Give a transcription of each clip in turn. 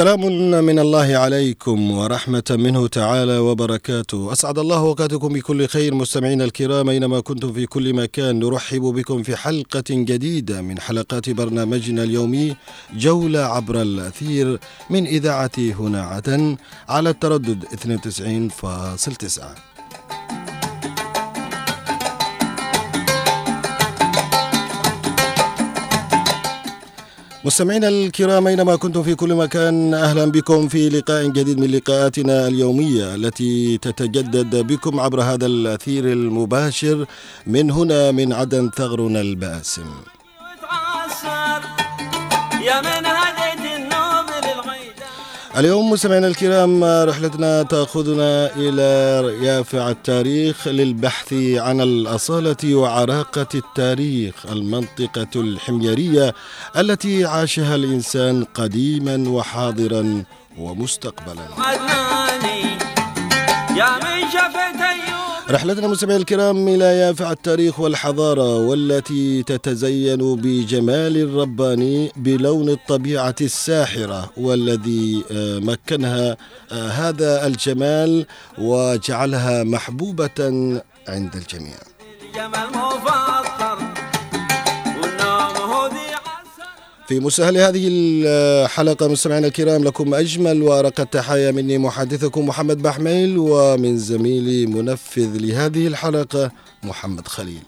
سلام من الله عليكم ورحمة منه تعالى وبركاته. أسعد الله أوقاتكم بكل خير مستمعينا الكرام أينما كنتم في كل مكان. نرحب بكم في حلقة جديدة من حلقات برنامجنا اليومي جولة عبر الأثير من إذاعة هنا عدن على التردد 92.9 مستمعينا الكرام أينما كنتم في كل مكان أهلا بكم في لقاء جديد من لقاءاتنا اليومية التي تتجدد بكم عبر هذا الأثير المباشر من هنا من عدن ثغرنا الباسم. اليوم مستمعينا الكرام رحلتنا تأخذنا إلى يافع التاريخ للبحث عن الأصالة وعراقة التاريخ المنطقة الحميرية التي عاشها الإنسان قديما وحاضرا ومستقبلا. رحلتنا مستمعي الكرام إلى يافع التاريخ والحضارة والتي تتزين بجمال الرباني بلون الطبيعة الساحرة والذي آه، مكنها آه، هذا الجمال وجعلها محبوبة عند الجميع. في مسهل هذه الحلقة مستمعينا الكرام لكم أجمل وأرق التحايا مني محدثكم محمد بحميل ومن زميلي منفذ لهذه الحلقة محمد خليل.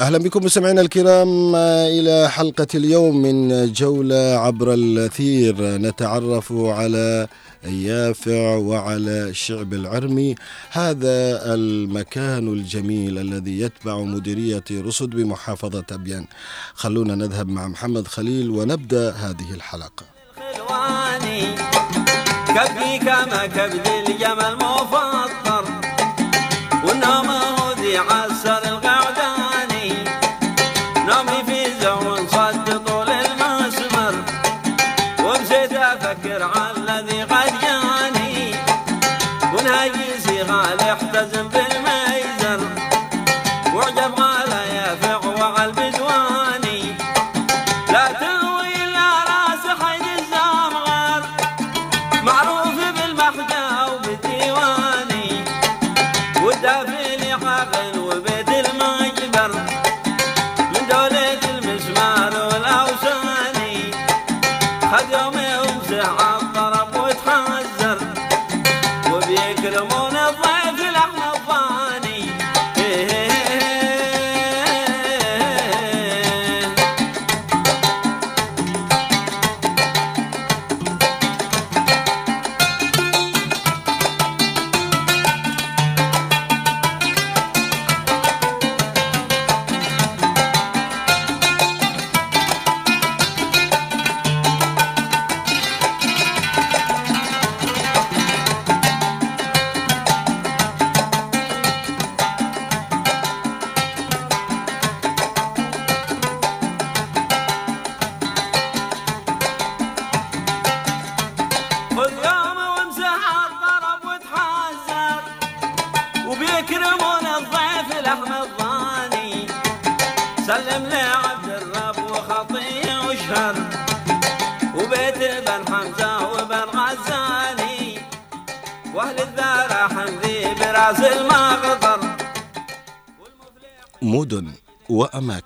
أهلا بكم مستمعينا الكرام إلى حلقة اليوم من جولة عبر الأثير. نتعرف على يافع وعلى الشعب العرمي. هذا المكان الجميل الذي يتبع مديرية رصد بمحافظة أبيان. خلونا نذهب مع محمد خليل ونبدأ هذه كما كبد الجمل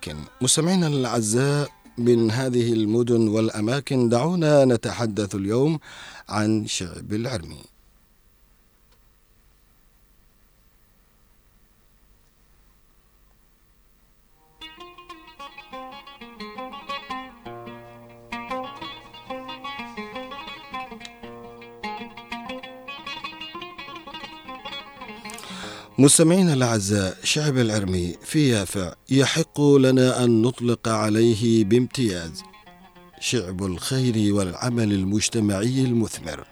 وأماكن مستمعينا الأعزاء من هذه المدن والأماكن دعونا نتحدث اليوم عن شعب العرمي. مستمعينا الأعزاء شعب العرمي في يافع يحق لنا أن نطلق عليه بامتياز. شعب الخير والعمل المجتمعي المثمر.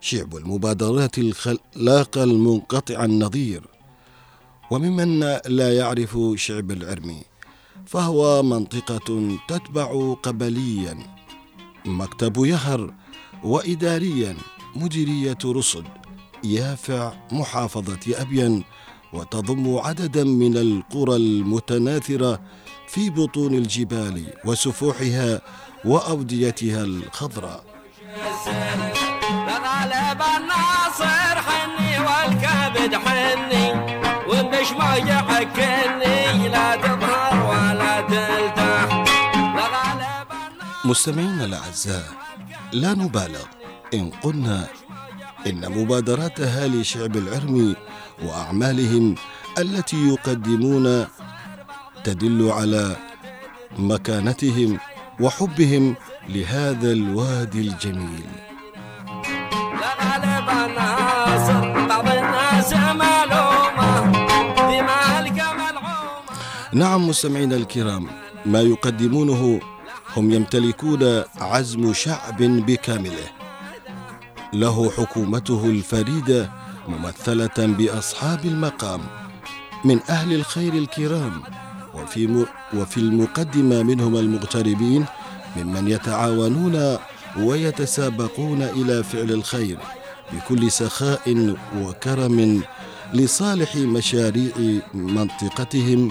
شعب المبادرات الخلاقة المنقطع النظير. وممن لا يعرف شعب العرمي فهو منطقة تتبع قبليا. مكتب يهر وإداريا مديرية رصد. يافع محافظة أبين وتضم عددا من القرى المتناثرة في بطون الجبال وسفوحها وأوديتها الخضراء. غالب الناصر حني والكبد حني ومش ما يحكني لا تظهر ولا تلتح. مستمعينا الأعزاء لا نبالغ. إن قلنا إن مبادرات اهالي شعب العرم وأعمالهم التي يقدمون تدل على مكانتهم وحبهم لهذا الوادي الجميل. نعم مستمعينا الكرام ما يقدمونه هم يمتلكون عزم شعب بكامله. له حكومته الفريدة ممثلة بأصحاب المقام من أهل الخير الكرام وفي وفي المقدمة منهم المغتربين ممن يتعاونون ويتسابقون إلى فعل الخير بكل سخاء وكرم لصالح مشاريع منطقتهم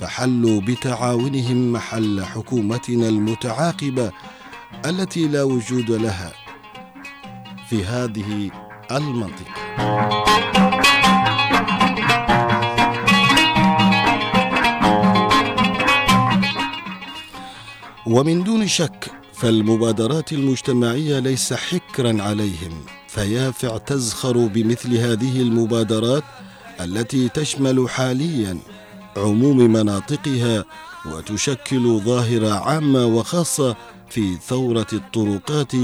فحلوا بتعاونهم محل حكومتنا المتعاقبة التي لا وجود لها. في هذه المنطقة. ومن دون شك فالمبادرات المجتمعية ليس حكرا عليهم فيافع تزخر بمثل هذه المبادرات التي تشمل حاليا عموم مناطقها وتشكل ظاهرة عامة وخاصة في ثورة الطرقات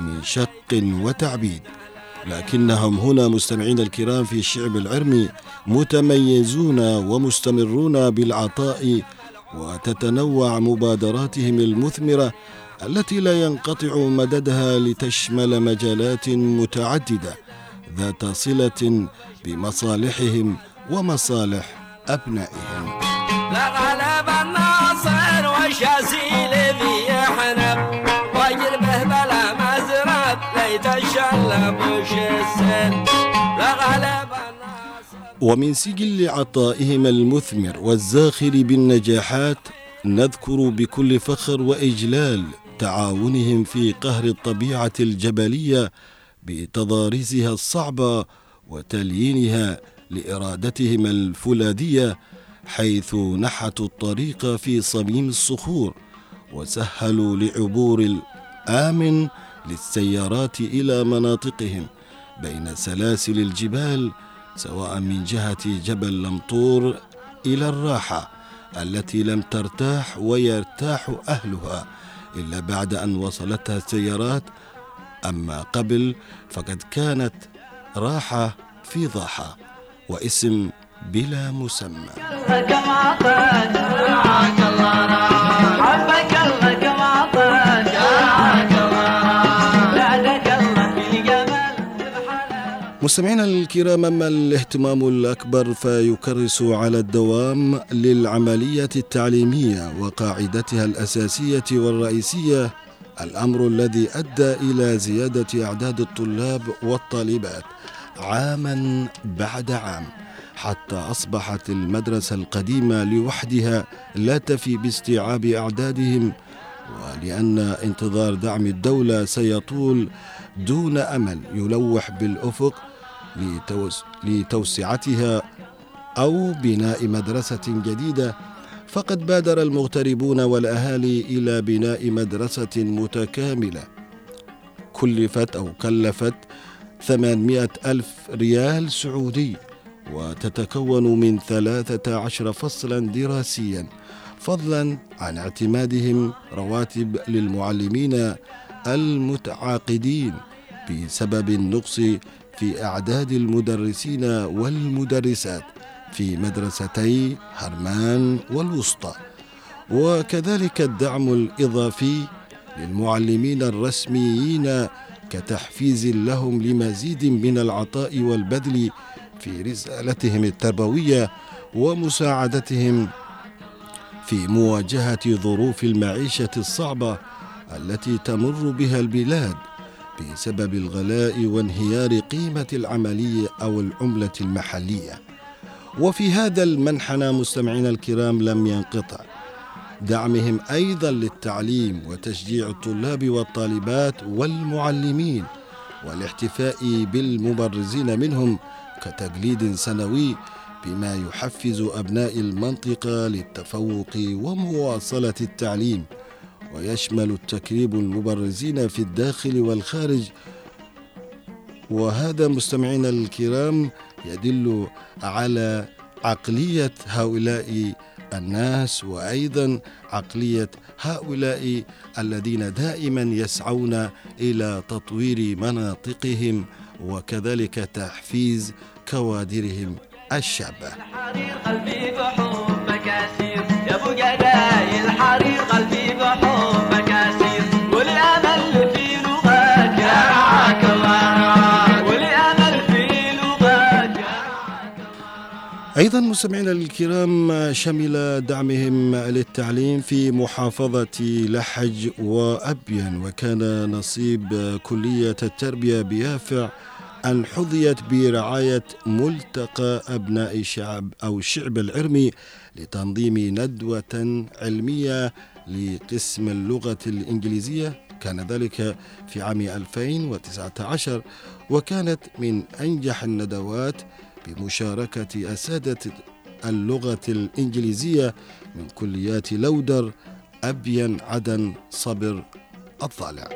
من شق وتعبيد. لكنهم هنا مستمعين الكرام في الشعب العرمي متميزون ومستمرون بالعطاء وتتنوع مبادراتهم المثمرة التي لا ينقطع مددها لتشمل مجالات متعددة ذات صلة بمصالحهم ومصالح أبنائهم. لا غلب الناصر والشاسيل ومن سجل عطائهم المثمر والزاخر بالنجاحات نذكر بكل فخر وإجلال تعاونهم في قهر الطبيعة الجبلية بتضاريسها الصعبة وتليينها لإرادتهم الفولاذيه حيث نحتوا الطريق في صميم الصخور وسهلوا لعبور الآمن للسيارات إلى مناطقهم بين سلاسل الجبال سواء من جهة جبل لمطور إلى الراحة التي لم ترتاح ويرتاح أهلها إلا بعد أن وصلتها السيارات. أما قبل فقد كانت راحة في ضاحة واسم بلا مسمى. مستمعينا الكرام أما الاهتمام الأكبر فيكرس على الدوام للعملية التعليمية وقاعدتها الأساسية والرئيسية الأمر الذي أدى إلى زيادة أعداد الطلاب والطالبات عاما بعد عام حتى أصبحت المدرسة القديمة لوحدها لا تفي باستيعاب أعدادهم ولأن انتظار دعم الدولة سيطول دون أمل يلوح بالأفق لتوسعتها أو بناء مدرسة جديدة فقد بادر المغتربون والأهالي إلى بناء مدرسة متكاملة. كلفت أو كلفت ثمانمائة ألف ريال سعودي وتتكون من ثلاثة عشر فصلا دراسيا فضلا عن اعتمادهم رواتب للمعلمين المتعاقدين بسبب النقص في أعداد المدرسين والمدرسات في مدرستي هرمان والوسطى. وكذلك الدعم الإضافي للمعلمين الرسميين كتحفيز لهم لمزيد من العطاء والبذل في رسالتهم التربوية ومساعدتهم في مواجهة ظروف المعيشة الصعبة التي تمر بها البلاد. بسبب الغلاء وانهيار قيمة العملية أو العملة المحلية. وفي هذا المنحنى مستمعينا الكرام لم ينقطع دعمهم أيضا للتعليم وتشجيع الطلاب والطالبات والمعلمين والاحتفاء بالمبرزين منهم كتجليد سنوي بما يحفز أبناء المنطقة للتفوق ومواصلة التعليم. ويشمل التكريم المبرزين في الداخل والخارج. وهذا مستمعينا الكرام يدل على عقلية هؤلاء الناس وأيضا عقلية هؤلاء الذين دائما يسعون إلى تطوير مناطقهم وكذلك تحفيز كوادرهم الشابه الحرير قلبي بحب مكاسير يا جداي الحرير أيضا مستمعينا الكرام شمل دعمهم للتعليم في محافظة لحج وابين وكان نصيب كلية التربية بيافع أن حظيت برعاية ملتقى أبناء شعب أو شعب العرمي لتنظيم ندوة علمية لقسم اللغة الإنجليزية. كان ذلك في عام 2019 وكانت من أنجح الندوات بمشاركة أساتذة اللغة الإنجليزية من كليات لودر أبين عدن صبر الضالع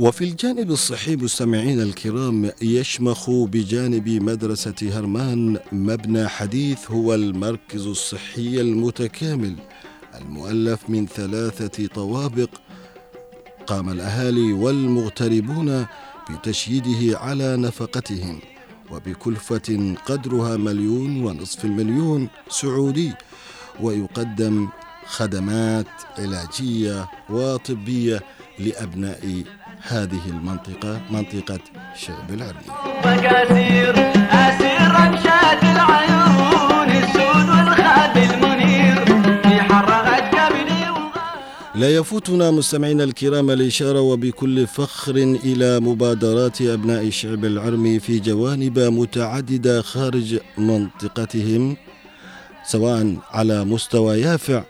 وفي الجانب الصحي مستمعين الكرام يشمخ بجانب مدرسة هرمان مبنى حديث هو المركز الصحي المتكامل. المؤلف من ثلاثة طوابق قام الأهالي والمغتربون بتشييده على نفقتهم وبكلفة قدرها مليون ونصف المليون سعودي ويقدم خدمات علاجية وطبية لأبناء هذه المنطقة منطقة شعب العربي. لا يفوتنا مستمعينا الكرام الإشارة وبكل فخر إلى مبادرات أبناء شعب العرمي في جوانب متعددة خارج منطقتهم سواء على مستوى يافع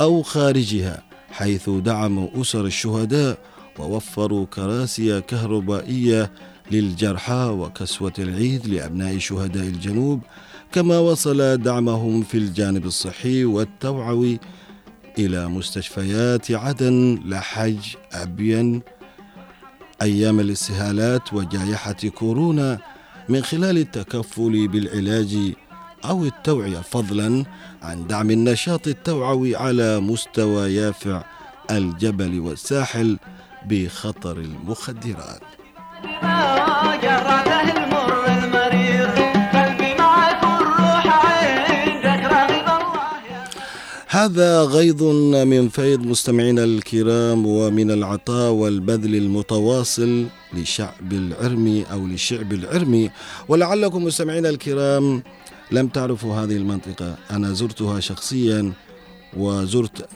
أو خارجها حيث دعموا أسر الشهداء ووفروا كراسي كهربائية للجرحى وكسوة العيد لأبناء شهداء الجنوب كما وصل دعمهم في الجانب الصحي والتوعوي إلى مستشفيات عدن لحج أبين. أيام الاستهالات وجائحة كورونا من خلال التكفل بالعلاج أو التوعية فضلا عن دعم النشاط التوعوي على مستوى يافع الجبل والساحل. بخطر المخدرات. هذا غيظ من فيض مستمعينا الكرام ومن العطاء والبذل المتواصل لشعب العرمي أو لشعب العرمي ولعلكم مستمعينا الكرام لم تعرفوا هذه المنطقة. أنا زرتها شخصيا وزرت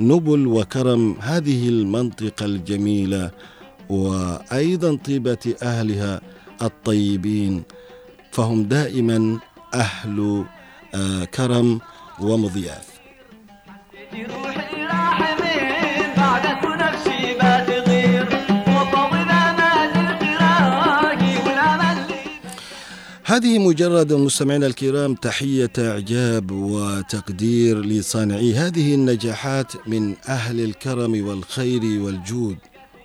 نبل وكرم هذه المنطقة الجميلة وأيضا طيبة أهلها الطيبين فهم دائما أهل آه، كرم ومضياف. هذه مجرد مستمعينا الكرام تحية إعجاب وتقدير لصانعي هذه النجاحات من أهل الكرم والخير والجود.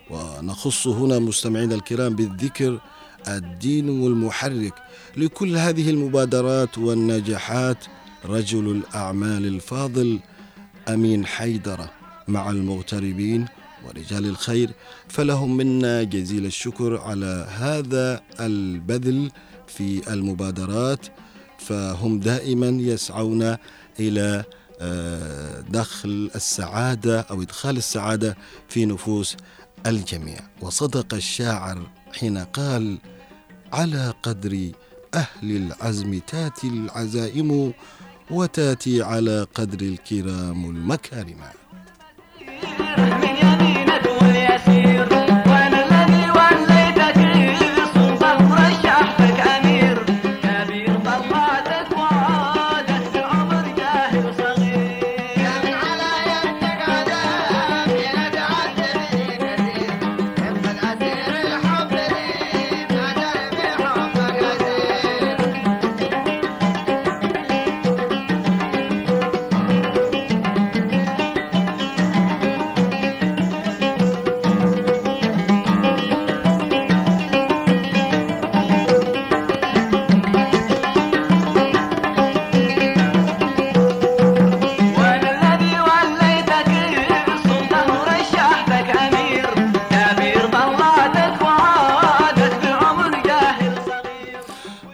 ونخص هنا مستمعينا الكرام بالذكر الدين المحرك. لكل هذه المبادرات والنجاحات رجل الأعمال الفاضل أمين حيدرة. مع المغتربين ورجال الخير فلهم منا جزيل الشكر على هذا البذل في المبادرات فهم دائما يسعون إلى آه، دخل السعادة أو إدخال السعادة في نفوس الجميع. وصدق الشاعر حين قال على قدر أهل العزم تاتي العزائم وتاتي على قدر الكرام المكارم.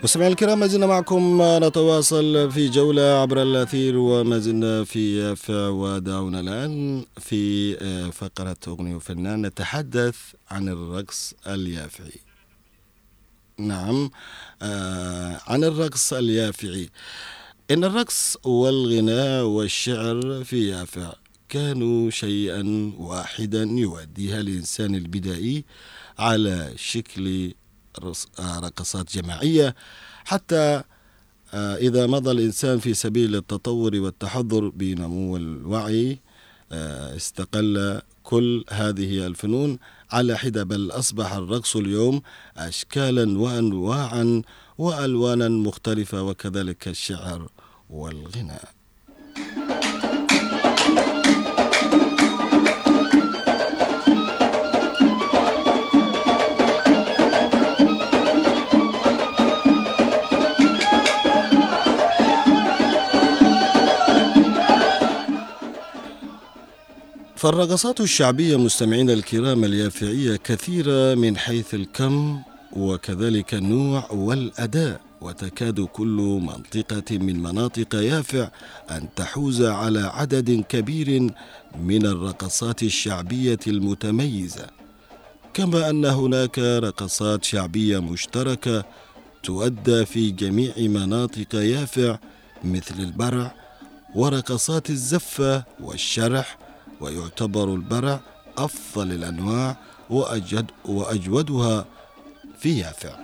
مستمعينا الكرام ما زلنا معكم نتواصل في جولة عبر الأثير وما زلنا في ودعونا الآن في فقرة أغنية وفنان نتحدث عن الرقص اليافعي. نعم آه، عن الرقص اليافعي. إن الرقص والغناء والشعر في يافع كانوا شيئا واحدا يؤديها الإنسان البدائي على شكل رقصات جماعية حتى آه، إذا مضى الإنسان في سبيل التطور والتحضر بنمو الوعي آه، استقل كل هذه الفنون على حدة بل أصبح الرقص اليوم أشكالا وأنواعا وألوانا مختلفة وكذلك الشعر والغناء. فالرقصات الشعبية مستمعينا الكرام اليافعية كثيرة من حيث الكم وكذلك النوع والأداء وتكاد كل منطقة من مناطق يافع أن تحوز على عدد كبير من الرقصات الشعبية المتميزة. كما أن هناك رقصات شعبية مشتركة تؤدى في جميع مناطق يافع مثل البرع ورقصات الزفة والشرح ويعتبر البرع أفضل الأنواع وأجد وأجودها في يافع.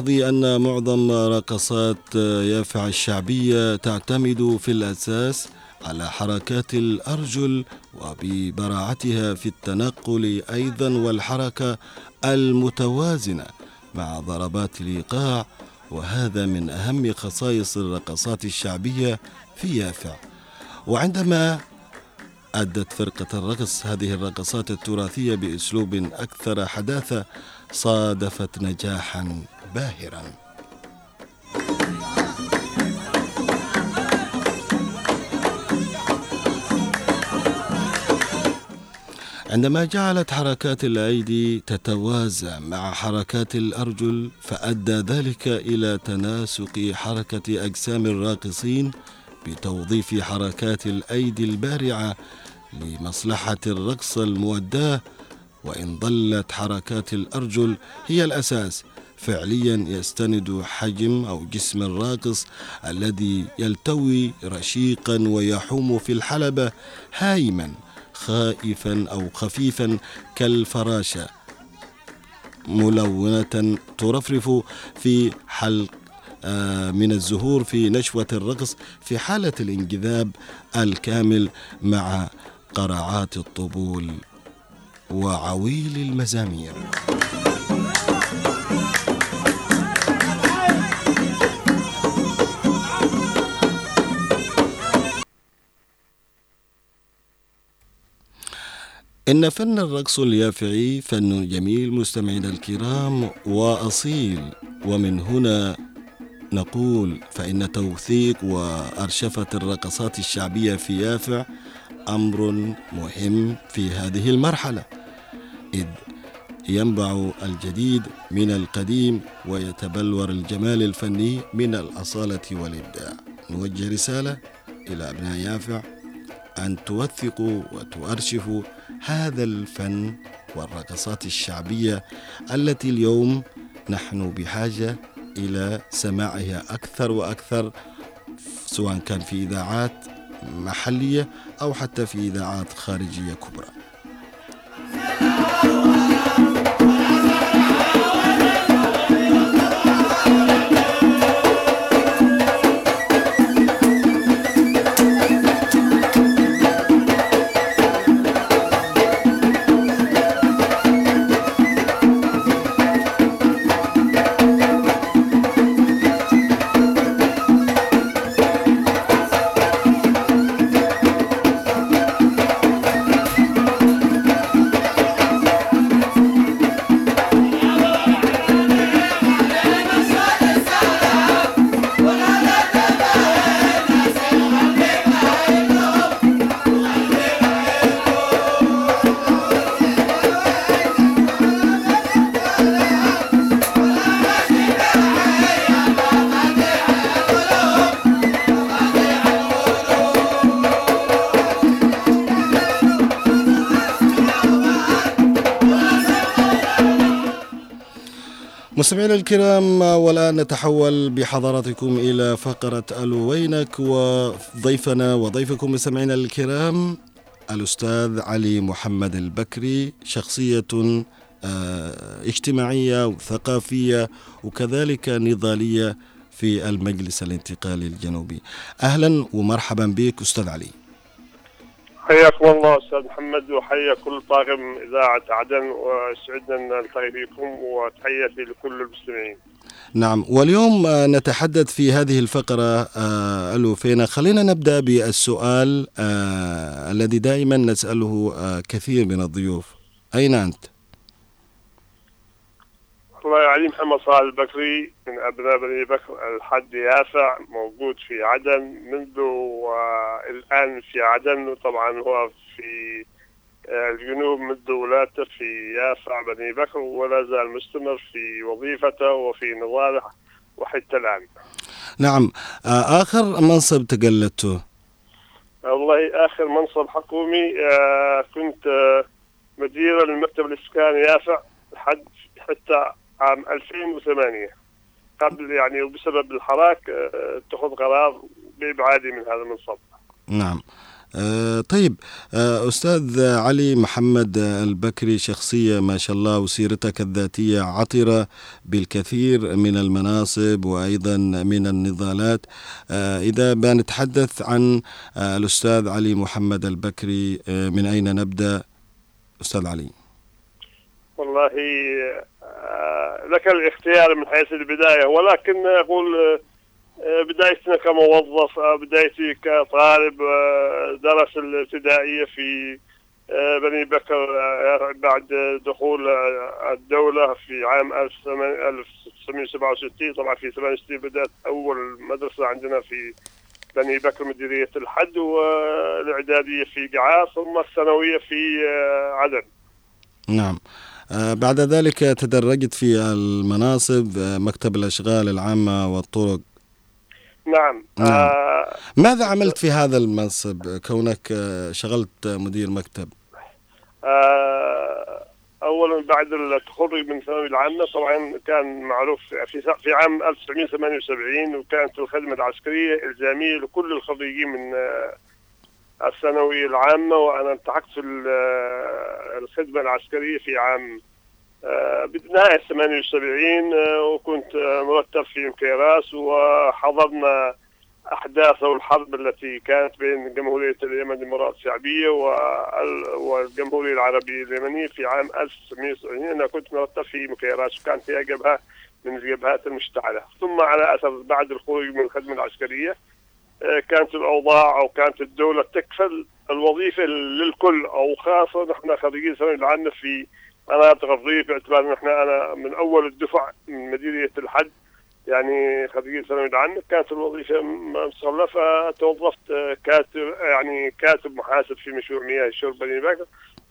الملاحظ أن معظم رقصات يافع الشعبية تعتمد في الأساس على حركات الأرجل وببراعتها في التنقل أيضا والحركة المتوازنة مع ضربات الإيقاع وهذا من أهم خصائص الرقصات الشعبية في يافع. وعندما أدت فرقة الرقص هذه الرقصات التراثية بأسلوب أكثر حداثة صادفت نجاحا باهرا. عندما جعلت حركات الأيدي تتوازى مع حركات الأرجل فأدى ذلك إلى تناسق حركة أجسام الراقصين بتوظيف حركات الأيدي البارعة لمصلحة الرقص المؤداه وإن ظلت حركات الأرجل هي الأساس فعليا يستند حجم أو جسم الراقص الذي يلتوي رشيقا ويحوم في الحلبة هايما خائفا أو خفيفا كالفراشه ملونة ترفرف في حلق آه، من الزهور في نشوة الرقص في حالة الانجذاب الكامل مع قرعات الطبول وعويل المزامير. إن فن الرقص اليافعي فن جميل مستمعينا الكرام وأصيل. ومن هنا نقول فإن توثيق وأرشفة الرقصات الشعبية في يافع أمر مهم في هذه المرحلة. إذ ينبع الجديد من القديم ويتبلور الجمال الفني من الأصالة والإبداع. نوجه رسالة إلى أبناء يافع أن توثقوا وتؤرشفوا هذا الفن والرقصات الشعبية التي اليوم نحن بحاجة إلى سماعها أكثر وأكثر سواء كان في إذاعات محلية أو حتى في إذاعات خارجية كبرى. مستمعينا الكرام والآن نتحول بحضراتكم إلى فقرة ألو وينك وضيفنا وضيفكم مستمعينا الكرام الأستاذ علي محمد البكري شخصية آه، اجتماعية وثقافية وكذلك نضالية في المجلس الانتقالي الجنوبي. أهلا ومرحبا بك أستاذ علي. حياكم الله أستاذ محمد وحيا كل طاقم إذاعة عدن وسعدنا أن نلتقي بكم وتحياتي لكل المستمعين. نعم واليوم آه، نتحدث في هذه الفقرة آه، ألو فينا خلينا نبدأ بالسؤال آه، الذي دائما نسأله آه، كثير من الضيوف أين أنت؟ الله علي محمد صالح البكري من أبناء بني بكر الحد يافع موجود في عدن منذ الان في عدن وطبعا هو في آه، الجنوب منذ ولادته في يافع بني بكر ولا زال مستمر في وظيفته وفي نضاله وحتى الآن. نعم آه، آخر منصب تقلدته والله آخر منصب حكومي آه، كنت مدير المكتب الاسكاني يافع لحد حتى عام 2008 قبل يعني وبسبب الحراك آه، اتخذ قرار بإبعادي من هذا المنصب. نعم. آه، طيب آه، أستاذ علي محمد البكري شخصية ما شاء الله وسيرتك الذاتية عطرة بالكثير من المناصب وأيضا من النضالات. آه، إذا بنتحدث عن آه، الأستاذ علي محمد البكري آه، من أين نبدأ؟ أستاذ علي. والله لك الاختيار من حيث البداية ولكن أقول آه، بدايتنا كموظف آه، بدايتي كطالب آه، درس الابتدائية في بني بكر بعد دخول الدولة في عام 1967 طبعا في 68 بدأت أول مدرسة عندنا في بني بكر مديرية الحد والإعدادية في قعار ثم الثانوية في عدن. نعم بعد ذلك تدرجت في المناصب آه، مكتب الأشغال العامة والطرق. نعم. نعم. آه ماذا عملت في هذا المنصب؟ كونك آه، شغلت مدير مكتب. آه اولا بعد التخرج من الثانوية العامة طبعا كان معروف في في عام 1978 وكانت الخدمة العسكرية إلزامية لكل الخريجين من الثانوية العامة وأنا التحقت في ال- الخدمة العسكرية في عام آه، بنهايه 78 آه، وكنت آه، مرتب في مكيراس وحضرنا احداث الحرب التي كانت بين جمهورية اليمن الامارات الشعبية وال- والجمهورية العربية اليمنية في عام 1970 أنا كنت مرتب في مكيراس وكانت هي جبهه من الجبهات المشتعلة. ثم على أثر بعد الخروج من الخدمة العسكرية آه، كانت الأوضاع أو كانت الدولة تكفل الوظيفة للكل أو خاصة نحن خريجين ثانوي العامه في مناطق الريف باعتبار ان إحنا أنا من أول الدفع من مديريه الحد يعني خريجين ثانوي العامه كانت الوظيفة مستغله فتوظفت آه، كاتب يعني كاتب محاسب في مشروع مياه الشرب بني بكر.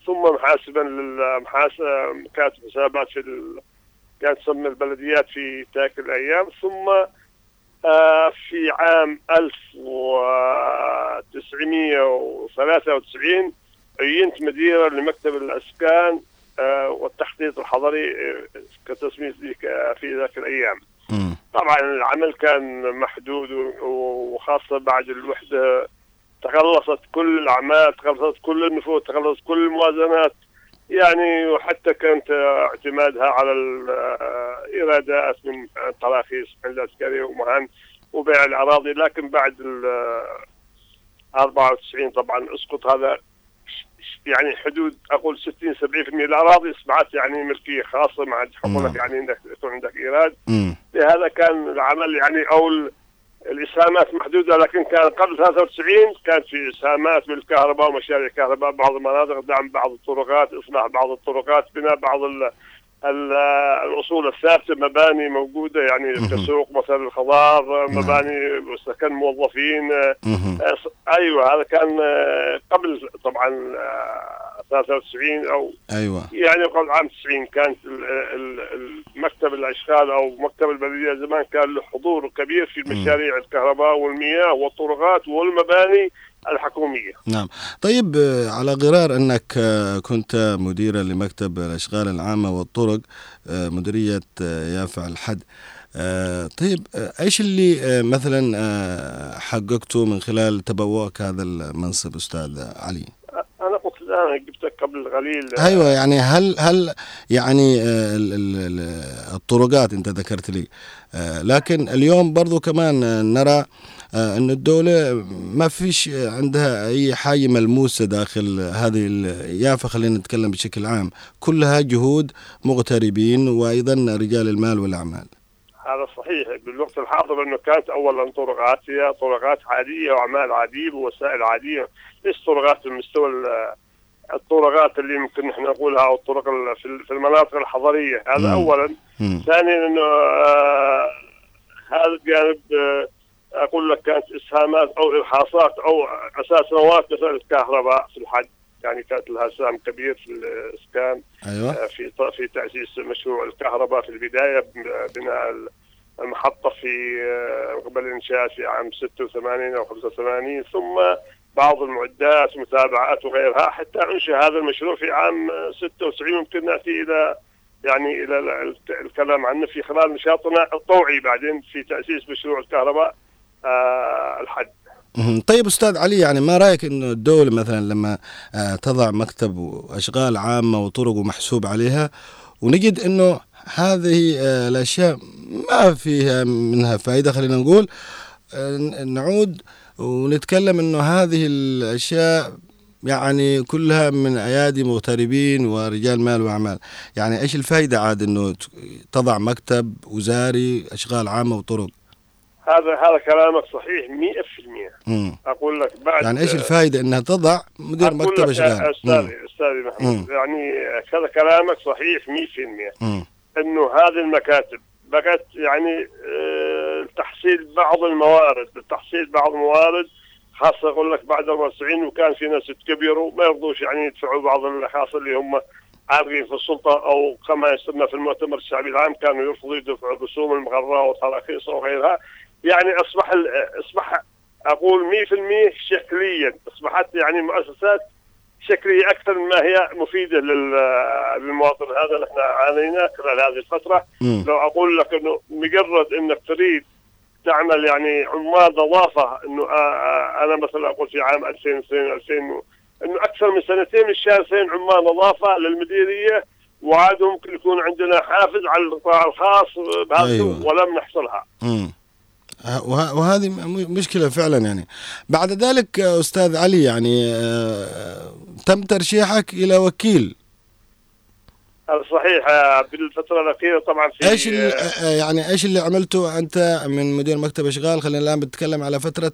ثم محاسبا للمحاسب كاتب حسابات في ال... كانت تسمى البلديات في تلك الأيام. ثم آه، في عام 1993 عينت مديرا لمكتب الأسكان آه، والتخطيط الحضري آه، كتسمية لي ك- في ذاك الأيام. طبعا العمل كان محدود وخاصة بعد الوحدة تخلصت كل الأعمال تخلصت كل النفوذ تخلصت كل الموازنات يعني وحتى كانت اعتمادها على الايرادات من تراخيص العسكري ومهن وبيع الأراضي لكن بعد ال 94 طبعا أسقط هذا يعني حدود أقول 60 70% من الأراضي أصبحت يعني ملكية خاصة ما عاد. يعني إنك يكون عندك إيراد. لهذا كان العمل يعني أو الإسهامات محدودة لكن كان قبل 93 كانت في إسهامات بالكهرباء ومشاريع الكهرباء بعض المناطق دعم بعض الطرقات إصلاح بعض الطرقات بناء بعض ال ال الأصول الثابتة مباني موجودة يعني. كسوق مثلا الخضار نعم. مباني سكن موظفين أيوه هذا كان قبل طبعا 93 أو أيوه يعني قبل عام 90 كانت المكتب الأشغال أو مكتب البلدية زمان كان له حضور كبير في مشاريع الكهرباء والمياه والطرقات والمباني الحكومية. نعم طيب آه، على غرار أنك آه، كنت مديرا لمكتب الأشغال العامة والطرق آه، مديرية يافع الحد آه، طيب آه، إيش اللي آه، مثلا آه، حققته من خلال تبوأك هذا المنصب أستاذ علي؟ أنا الان جبتك قبل قليل أيوه يعني هل هل يعني آه، ال- ال- ال- الطرقات أنت ذكرت لي. آه، لكن اليوم برضو كمان آه، نرى آه، إن الدولة ما فيش عندها أي حاجة ملموسة داخل هذه ال- يافا خلينا نتكلم بشكل عام. كلها جهود مغتربين وأيضا رجال المال والأعمال. هذا صحيح. بالوقت الحاضر إنه كانت اولا طرقات هي طرقات عادية وأعمال عادية ووسائل عادية. ليش طرقات بمستوى ال- الطرقات اللي ممكن نحن نقولها أو الطرق ال- في ال- في المناطق الحضرية. هذا مم. اولا. مم. ثانيا إنه آه، هذا الجانب آه، أقول لك كانت إسهامات أو ارهاصات أو أساس مثل الكهرباء في الحج. يعني كانت لها سهم كبير في الإسكان أيوه. آه، في في تأسيس مشروع الكهرباء في البداية بناء المحطة في آه، قبل الإنشاء في عام 86 أو 85 ثم بعض المعدات ومتابعات وغيرها حتى انشئ هذا المشروع في عام آه، 96 ممكن نأتي إلى يعني إلى ال- ال- الكلام عنه في خلال نشاطنا الطوعي بعدين في تأسيس مشروع الكهرباء آه، الحد. طيب أستاذ علي يعني ما رأيك إنه الدولة مثلا لما آه، تضع مكتب وأشغال عامة وطرق ومحسوب عليها ونجد إنه هذه آه، الأشياء ما فيها منها فائده خلينا نقول نعود ونتكلم إنه هذه الأشياء يعني كلها من أيادي مغتربين ورجال مال وأعمال يعني إيش الفائده عاد إنه تضع مكتب وزاري أشغال عامة وطرق هذا هذا كلامك صحيح 100% مم. أقول لك بعد يعني إيش الفائده إنها تضع مدير مكتب أشغال أستاذي أستاذي محمود. يعني هذا كلامك صحيح 100% مم. إنه هذه المكاتب بقت يعني آه، تحصيل بعض الموارد. تحصيل بعض الموارد خاصة أقول لك بعد 94 وكان في ناس يتكبروا ما يرضوش يعني يدفعوا بعض الاشخاص اللي هم عارفين في السلطة أو كما يسمى في المؤتمر الشعبي العام كانوا يرفضوا يدفعوا الرسوم المغرة والتراخيص وغيرها يعني أصبح ال- أصبح أقول 100% شكليا. أصبحت يعني مؤسسات شكليه أكثر مما هي مفيدة لل- للمواطن هذا نحن عانينا خلال هذه الفترة مم. لو أقول لك إنه مجرد إنك تريد تعمل يعني عمال نظافه إنه أنا مثلا أقول في عام 2002 2000 و- إنه أكثر من سنتين من شهرين عمال نظافه للمديرية وعاد ممكن يكون عندنا حافز على القطاع الخاص بهذا أيوة. ولم نحصلها. مم. وهذه م- مشكلة فعلا يعني. بعد ذلك آه، أستاذ علي يعني آه، تم ترشيحك إلى وكيل. هذا صحيح آه، بالفترة الأخيرة طبعا في إيش آه، آه، يعني إيش اللي عملته أنت من مدير مكتب إشغال؟ خلينا الآن بنتكلم على فترة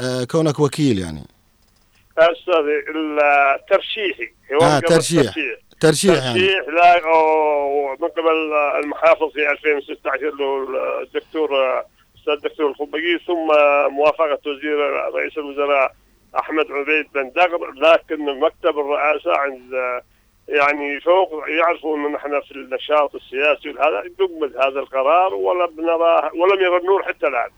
آه، كونك وكيل يعني. أستاذي الترشيحي هو آه، ترشيح. الترشيح. ترشيح يعني. ترشيح لا من قبل المحافظ في 2016 اللي هو الدكتور الدكتور الخبقي ثم موافقة وزير رئيس الوزراء أحمد عبيد بن دغر لكن مكتب الرئاسة عند يعني فوق يعرفوا إن نحن في النشاط السياسي وهذا نقبل هذا القرار ولا بنراه ولم يرى النور حتى الآن.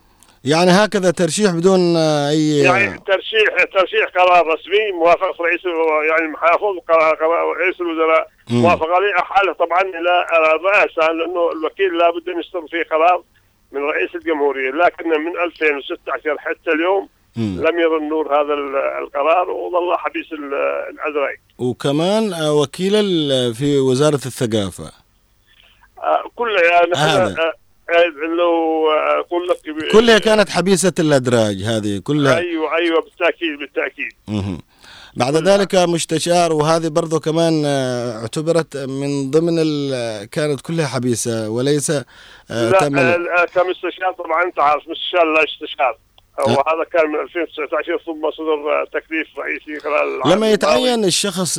يعني هكذا ترشيح بدون أي يعني ترشيح ترشيح قرار رسمي موافقة رئيس يعني المحافظ قرار رئيس الوزراء. موافقة عليه أحاله طبعا إلى الرئاسة لأنه الوكيل لابد أن يصدر فيه قرار. من رئيس الجمهورية لكن من 2016 حتى اليوم مم. لم يرى النور هذا ال- القرار وظل حبيس ال- الأزرق وكمان آه، وكيل في وزارة الثقافة آه، كلها نحن هذا. آه، لو أقول لك كلها كانت حبيسة الأدراج هذه كلها أيوه أيوه بالتأكيد بالتأكيد. بعد ذلك مستشار وهذه برضو كمان آه، اعتبرت من ضمن ال- كانت كلها حبيسة وليس آه، لا تم آه، كمستشار طبعا أنت عارف مستشار لا يستشار وهذا كان من 2019 ثم صدر تكليف رئيسي خلال لما. يتعين الشخص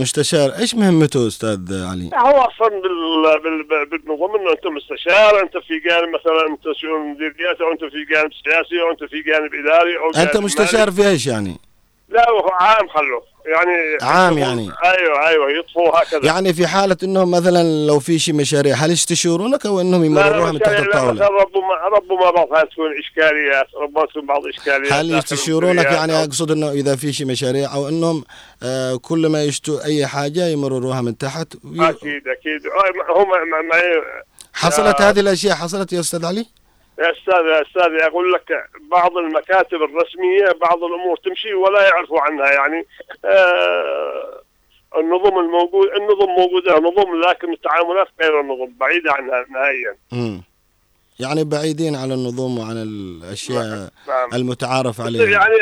مستشار إيش مهمته أستاذ علي؟ هو أصلا بال... بال... بالنظام انه أنت مستشار أنت في جانب مثلا أنت شؤون مديريات أو أنت في جانب سياسي أو أنت في جانب إداري أو أنت مستشار في إيش يعني؟ لا عام خلوه. يعني عام يعني. أيوه أيوه يطفوا هكذا. يعني في حالة إنهم مثلا لو في شيء مشاريع هل يستشيرونك أو إنهم يمرروها من تحت مشاريع لا، ربما ربما بعضها تكون إشكاليات ربما تكون بعض إشكاليات. هل يستشيرونك يعني أو- أقصد إنه إذا في شيء مشاريع أو إنهم آه كل ما يشتوا أي حاجة يمرروها من تحت؟ وي- أكيد. أكيد آه، هم حصلت يا- هذه الأشياء حصلت يا أستاذ علي؟ يا أستاذ يا أستاذ أقول لك بعض المكاتب الرسمية بعض الأمور تمشي ولا يعرفوا عنها يعني آه النظم الموجود النظم موجودة نظم لكن التعاملات غير النظم بعيده عنها نهائيا. مم. يعني بعيدين عن النظام وعن الأشياء نعم المتعارف عليها. يعني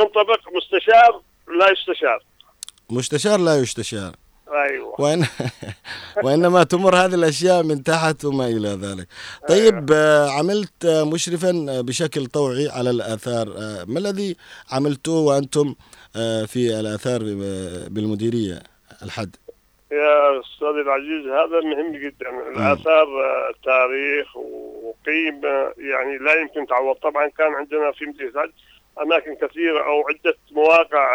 ينطبق مستشار لا يستشار. مستشار لا يستشار. أيوه. وإن وإنما تمر هذه الأشياء من تحت وما إلى ذلك. طيب آه، عملت آه، مشرفا آه، بشكل طوعي على الآثار آه، ما الذي عملتوه وأنتم آه، في الآثار ب- بالمديرية الحد؟ يا استاذي العزيز هذا مهم جدا. الآثار تاريخ وقيمه يعني لا يمكن تعوض. طبعا كان عندنا في مدينة الحج أماكن كثيرة أو عدة مواقع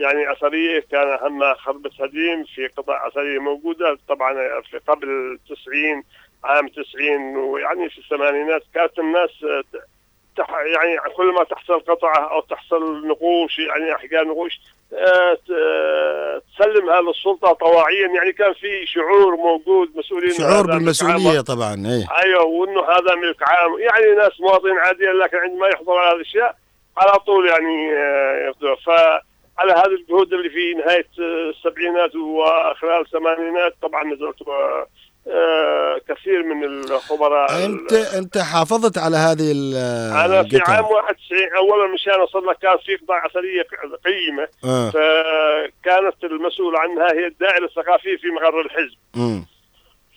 يعني أثرية كان اهمها خربة هديم في قطع أثرية موجودة. طبعا في قبل 90 عام 90 ويعني في الثمانينات كانت الناس تح يعني كل ما تحصل قطعة أو تحصل نقوش يعني أحجار نقوش آه، تسلمها للسلطه طواعيا. يعني كان في شعور موجود مسؤولين شعور عام. طبعا إيه. أيوه وإنه هذا ملك عام. يعني ناس مواطنين عاديين لكن عندما يحضروا هذه الأشياء على طول يعني آه، ياخذوها فعلى هذه الجهود اللي في نهاية السبعينات وخلال الثمانينات طبعا نزلت آه، آه، كثير من الخبراء أنت أنت حافظت على هذه ال- أنا في عام 91 اولا مشان أصلا كان في قطاع أثرية قيمة آه. فكانت المسؤول عنها هي الدائره الثقافيه في مقر الحزب مم.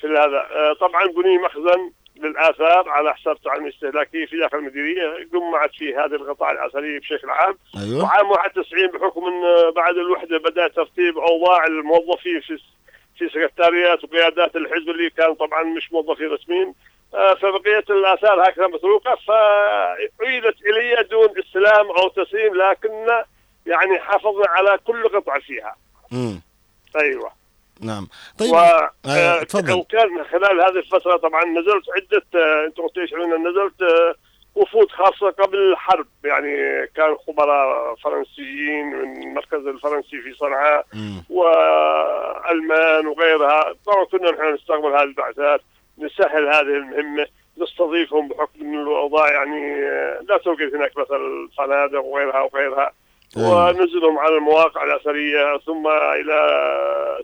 في هذا آه، طبعا بني مخزن للآثار على حساب التعليم الاستهلاكي في داخل المديريه جمعت في هذه القطاع الأثرية بشكل عام. أيوه. وعام 91 بحكم إن بعد الوحدة بدأ ترتيب أوضاع الموظفين في في سكرتاريات وقيادات الحزب اللي كانوا طبعا مش موظفين رسميين. آه، فبقيه الآثار هكذا متروكة فعيدت إلي دون استلام أو تسليم لكن يعني حافظنا على كل قطعه فيها. مم. أيوه. نعم طيب و آه، تفضل. وكان خلال هذه الفترة طبعا نزلت عدة آه، أنتم قلتوا عنا نزلت آه، وفود خاصة قبل الحرب يعني كان خبراء فرنسيين من المركز الفرنسي في صنعاء. والمان وغيرها طبعا كنا نحن نستقبل هذه البعثات نسهل هذه المهمة نستضيفهم بحكم الاوضاع يعني آه، لا توجد هناك مثل فنادق وغيرها وغيرها. ونزلهم على المواقع الأثرية ثم إلى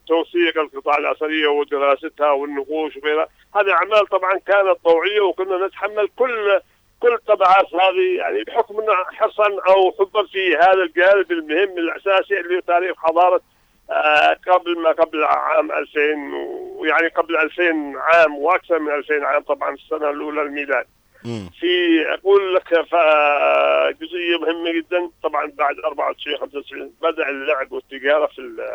توثيق القطاع الأثرية ودراستها والنقوش وغيرها هذه أعمال طبعا كانت طوعية وكنا نتحمل كل كل الطبعات هذه يعني بحكم حرصا أو حبا في هذا الجانب المهم الأساسي اللي هو تاريخ حضارة آه، قبل ما قبل عام 2000 ويعني قبل 2000 عام وأكثر من 2000 عام طبعا السنة الأولى الميلاد. في أقول لك جزئية مهمة جدا. طبعا بعد 94 95 بدأ اللعب والتجارة في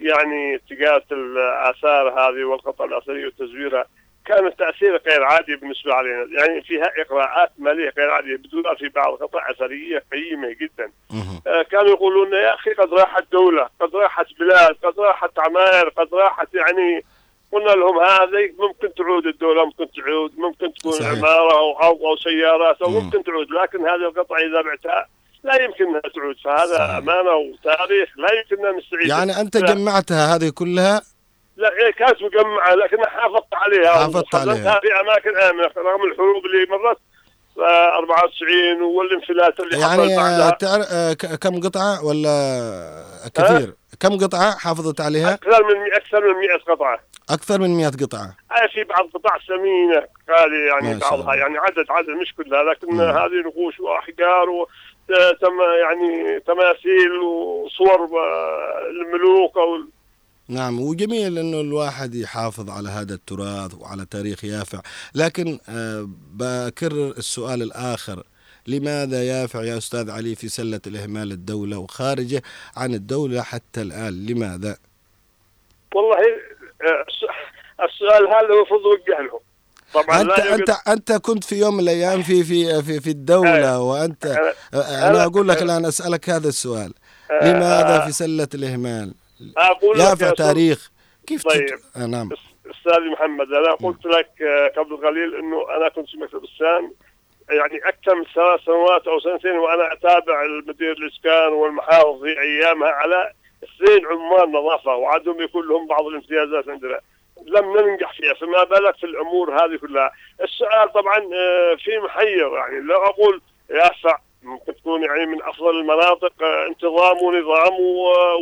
يعني تجاره الآثار هذه والقطع الاثريه وتزويرها. كان التاثير غير عادي بالنسبة علينا. يعني فيها اقراءات مالية غير عادية بدون في بعض القطع أثرية قيمة جدا. آه، كانوا يقولون يا أخي قد راحت دولة قد راحت بلاد قد راحت عماير قد راحت يعني قلنا لهم هذه ممكن تعود الدولة ممكن تعود ممكن تكون صحيح. عمارة أو أو, أو سيارات أو مم. ممكن تعود لكن هذه القطعه إذا بعتها لا يمكن أنها تعود فهذا صحيح. أمانة وتاريخ لا يمكن أن نستعيد يعني أنت لا. جمعتها هذه كلها لا هي كانت مجمعه لكن حافظت عليها حافظت عليها. في أماكن آمنة رغم الحروب اللي مرت 94 والانفلات اللي يعني بعدها آه، تعر... آه، كم قطعة ولا كثير كم قطعة حافظت عليها أكثر من أكثر من 100 قطعة أكثر من 100 قطعة آه، في بعض قطع ثمينه غاليه يعني بعضها. يعني عدد عدد مش كلها لكن مم. هذه نقوش وأحجار وتم يعني تماثيل وصور الملوك أو نعم وجميل إنه الواحد يحافظ على هذا التراث وعلى تاريخ يافع. لكن آه، بكرر السؤال الآخر لماذا يافع يا أستاذ علي في سلة الإهمال الدولة وخارجه عن الدولة حتى الآن؟ لماذا؟ والله آه، الس- السؤال هذا المفروض يوجه لهم طبعا يوجد- أنت أنت كنت في يوم من الأيام في في في, في الدولة وأنت أنا- أنا أنا- أقول لك الآن أسألك هذا السؤال. آه، لماذا آه، في سلة الإهمال؟ أقول لك يافع تاريخ كيف تت... طيب. آه نعم. أستاذ محمد أنا قلت لك آه، قبل قليل إنه أنا كنت في مكتب السان. يعني أكثر من ثلاث سنوات أو سنتين وأنا أتابع المدير الإسكان والمحافظ في أيامها على اثنين عمال نظافة وعندهم يكون لهم بعض الامتيازات عندنا. لم ننجح فيها فما بالك في الأمور هذه كلها؟ السؤال طبعا آه، في محير يعني لو أقول يافع ممكن تكون يعني من أفضل المناطق آه، انتظام ونظام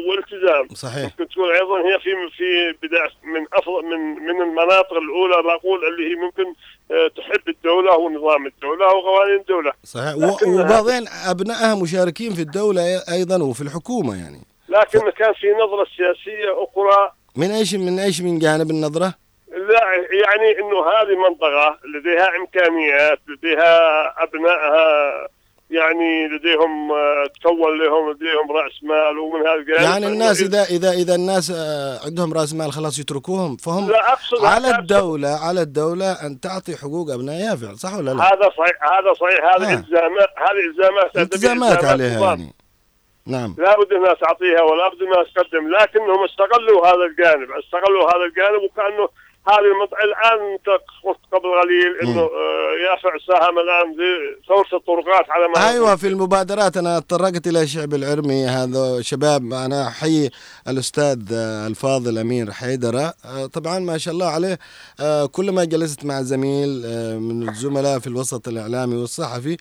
والتزام. صحيح. ممكن تكون أيضا هي في في بداية من افضل من من المناطق الأولى بقول اللي هي ممكن آه، تحب الدولة ونظام الدولة وقوانين الدولة. صحيح. وبعضين أبنائها مشاركين في الدولة أيضا وفي الحكومة يعني. لكن كان في نظرة سياسية أخرى. من إيش من إيش من جانب النظرة؟ لا يعني إنه هذه منطقة لديها إمكانيات لديها أبنائها يعني لديهم آه، تكون لهم لديهم رأس مال ومن هذا الجانب يعني الناس إذا إذا إذا الناس آه، عندهم رأس مال خلاص يتركوهم فهم لا أقصد على أقصد- الدولة على الدولة أن تعطي حقوق ابناء يافع صح ولا لا؟ هذا صحيح هذا صحيح هذه آه. إلزامات هذه إلزامات التزامات عليها نظام. يعني نعم لا بد انها تعطيها ولا بد انها تقدم لكنهم استغلوا هذا الجانب استغلوا هذا الجانب وكأنه هذه الآن انت قلت قبل قليل إنه آه، يافع ساهم الآن في ثوره الطرقات على ما أيوه في المبادرات أنا تطرقت إلى شعب العرمي. هذا شباب أنا احيي الأستاذ آه، الفاضل أمير حيدرة. آه، طبعا ما شاء الله عليه. آه، كلما جلست مع زميل من الزملاء في الوسط الإعلامي والصحفي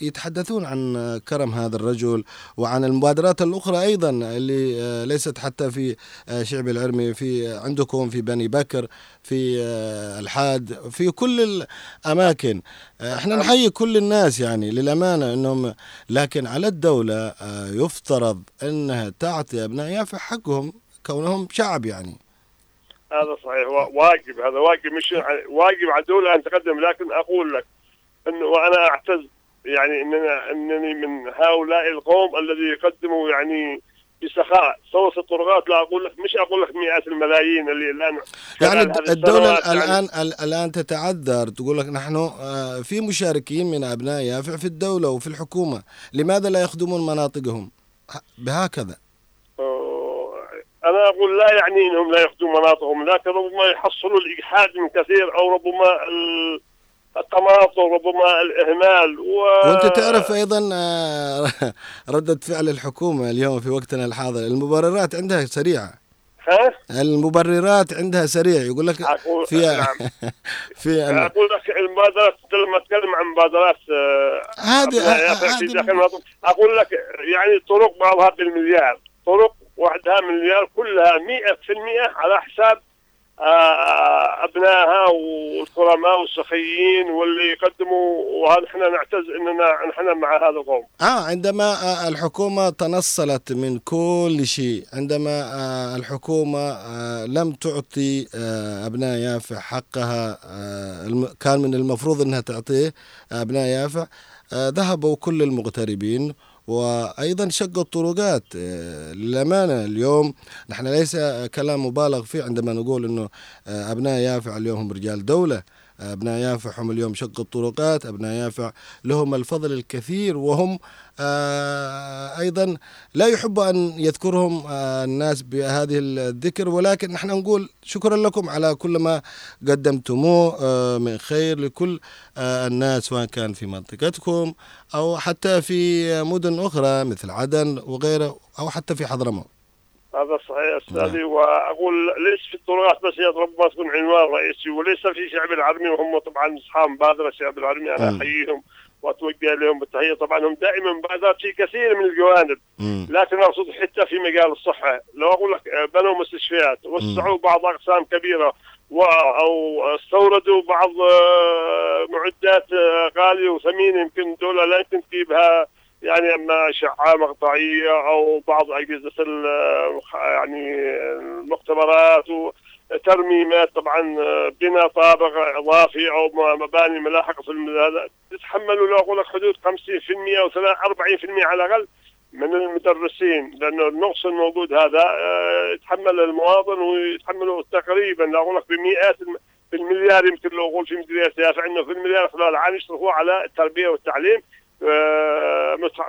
يتحدثون عن كرم هذا الرجل وعن المبادرات الأخرى أيضا اللي ليست حتى في شعب العرمي في عندكم في بني بكر في الحاد في كل الأماكن. إحنا نحيي كل الناس يعني للأمانة إنهم لكن على الدولة آه، يفترض إنها تعطي ابناء يافع حقهم كونهم شعب يعني. هذا صحيح وا- واجب هذا واجب مش واجب على الدولة أن تقدم لكن أقول لك إنه وأنا اعتز يعني اننا إنني من هؤلاء القوم الذي يقدموا يعني بسخاء. ثوره الطرقات لا أقول لك مش أقول لك مئات الملايين اللي الآن يعني السنوات. يعني الآن ال- الآن تتعذر تقول لك نحن آه، في مشاركين من أبناء يافع في الدولة وفي الحكومة. لماذا لا يخدمون مناطقهم؟ بهكذا. أنا أقول لا يعني إنهم لا ياخذون مناطقهم لكن ربما يحصلوا الاجحاد من كثير أو ربما ال- التماطل ربما الإهمال و... وأنت تعرف أيضا آه، ردة فعل الحكومة اليوم في وقتنا الحاضر المبررات عندها سريعة ها؟ المبررات عندها سريع يقول لك أقول- في نعم. في أقول لك المبادرات لما أتكلم عن مبادرات آه، هذه- المناطق، أقول لك يعني طرق بعضها بالمليار طرق وحدها مليار كلها 100% على حساب آه، أبنائها والكرماء والسخيين واللي يقدموا وهذا إحنا نعتز إننا نحن مع هذا القوم. آه عندما آه، الحكومة تنصلت من كل شيء عندما آه، الحكومة آه، لم تعطي أبناء يافع حقها كان من المفروض أنها تعطيه أبناء يافع ذهبوا كل المغتربين وأيضا شقوا الطرقات. آه، للأمانة اليوم نحن ليس كلام مبالغ فيه عندما نقول أنه آه، أبناء يافع اليوم هم رجال دولة. أبناء يافع هم اليوم شقوا الطرقات أبناء يافع لهم الفضل الكثير وهم آه، أيضا لا يحب أن يذكرهم آه، الناس بهذه الذكر ولكن نحن نقول شكرا لكم على كل ما قدمتموه آه، من خير لكل الناس سواء كان في منطقتكم أو حتى في مدن أخرى مثل عدن وغيره أو حتى في حضرموت. هذا صحيح أستاذي وأقول ليس في الطرقات بس يا رب ما تكون عنوان رئيسي وليس في شعب العرمي وهم طبعا أصحاب مبادرة شعب العرمي أنا مم. أحييهم واتوجه لهم بالتحية. طبعا هم دائما مبادرات في كثير من الجوانب مم. لكن أقصد حتى في مجال الصحة. لو أقول لك بنوا مستشفيات وسعوا بعض أقسام كبيرة و- أو استوردوا بعض آه، معدات آه، غالية وثمينة يمكن دولة لا يمكن تجيبها. يعني أما اشعه مقطعية أو بعض اجهزه يعني المختبرات وترميمات طبعا بناء طابق إضافي أو مباني ملاحقة في هذا تتحملوا لو أقول لك حدود 50% أو 40% على الأقل من المدرسين لأنه النقص الموجود هذا آه، يتحمل المواطن ويتحمله تقريبا لو أقول لك بمئات الم- بالمليار يمكن لو أقول في مديريه سيافع إنه في المليار خلال العام يصرفوا على التربية والتعليم.